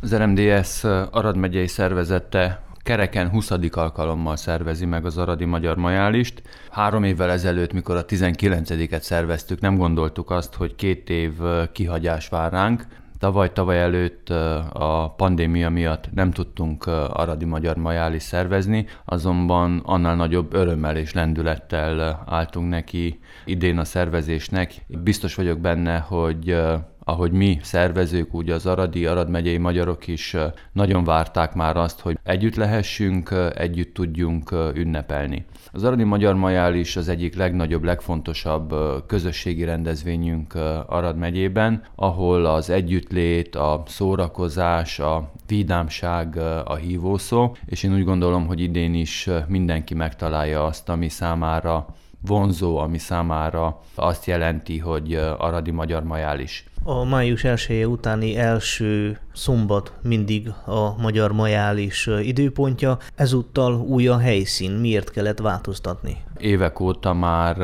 Az RMDS Arad megyei szervezete kereken 20. alkalommal szervezi meg az Aradi Magyar Majálist. Három évvel ezelőtt, mikor a 19-et szerveztük, nem gondoltuk azt, hogy két év kihagyás vár ránk. Tavaly, tavaly előtt a pandémia miatt nem tudtunk Aradi Magyar Majális szervezni, azonban annál nagyobb örömmel és lendülettel álltunk neki idén a szervezésnek. Biztos vagyok benne, hogy ahogy mi szervezők, úgy az Aradi, Arad megyei magyarok is nagyon várták már azt, hogy együtt lehessünk, együtt tudjunk ünnepelni. Az Aradi Magyar Majál is az egyik legnagyobb, legfontosabb közösségi rendezvényünk Arad megyében, ahol az együttlét, a szórakozás, a vidámság a hívószó, és én úgy gondolom, hogy idén is mindenki megtalálja azt, ami számára vonzó, ami számára azt jelenti, hogy Aradi Magyar Majál is. A május 1 utáni első szombat mindig a Magyar Majális időpontja, ezúttal új a helyszín. Miért kellett változtatni? Évek óta már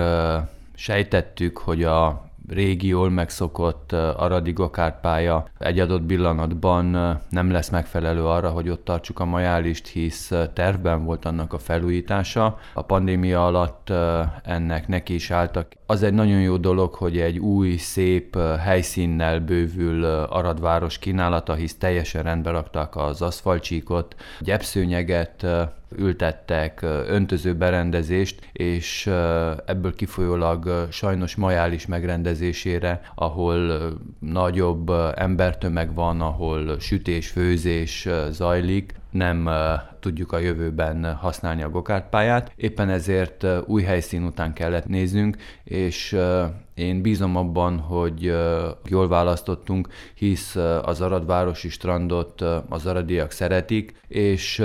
sejtettük, hogy a régi, jól megszokott aradi gokártpálya egy adott pillanatban nem lesz megfelelő arra, hogy ott tartsuk a majálist, hisz tervben volt annak a felújítása. A pandémia alatt ennek neki is álltak. Az egy nagyon jó dolog, hogy egy új, szép helyszínnel bővül Aradváros kínálata, hisz teljesen rendbe raktak az aszfaltcsíkot, gyepszőnyeget, ültettek öntöző berendezést, és ebből kifolyólag sajnos majális megrendezésére, ahol nagyobb embertömeg van, ahol sütés, főzés zajlik, nem tudjuk a jövőben használni a gokártpályát. Éppen ezért új helyszín után kellett néznünk, és én bízom abban, hogy jól választottunk, hisz az Aradvárosi strandot az aradiak szeretik, és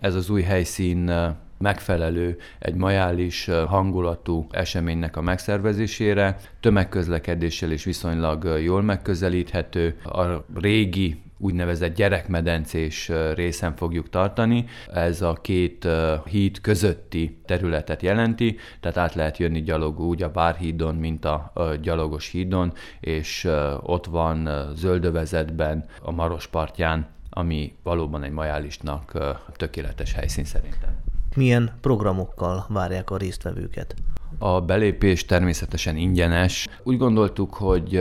ez az új helyszín megfelelő egy majális hangulatú eseménynek a megszervezésére, tömegközlekedéssel is viszonylag jól megközelíthető, a régi úgynevezett gyerekmedencés részen fogjuk tartani. Ez a két híd közötti területet jelenti, tehát át lehet jönni gyalog úgy a Várhídon, mint a gyalogos hídon, és ott van zöldövezetben, a Maros partján, ami valóban egy majálisnak tökéletes helyszín szerintem. Milyen programokkal várják a résztvevőket? A belépés természetesen ingyenes. Úgy gondoltuk, hogy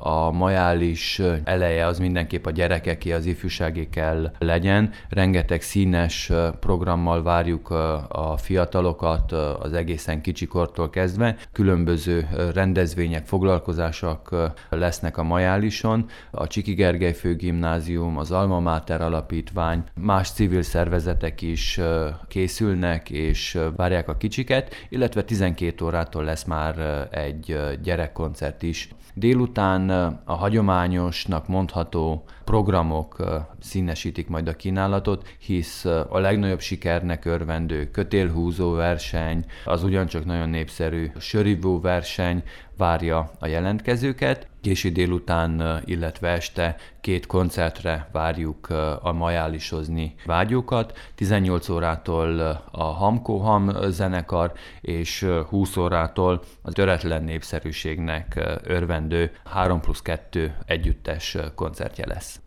a majális eleje az mindenképp a gyerekeké, az ifjúságé kell legyen. Rengeteg színes programmal várjuk a fiatalokat az egészen kicsikortól kezdve. Különböző rendezvények, foglalkozások lesznek a majálison. A Csiki Gergely Főgimnázium, az Alma Mater Alapítvány, más civil szervezetek is készülnek és várják a kicsiket, illetve 12 7 órától lesz már egy gyerekkoncert is. Délután a hagyományosnak mondható programok színesítik majd a kínálatot, hisz a legnagyobb sikernek örvendő kötélhúzó verseny, az ugyancsak nagyon népszerű sörivó verseny várja a jelentkezőket. Késő délután, illetve este két koncertre várjuk a majálisozni vágyókat. 18 órától a Hamko Ham zenekar, és 20 órától a töretlen népszerűségnek örvendő 3 plusz 2 együttes koncertje lesz.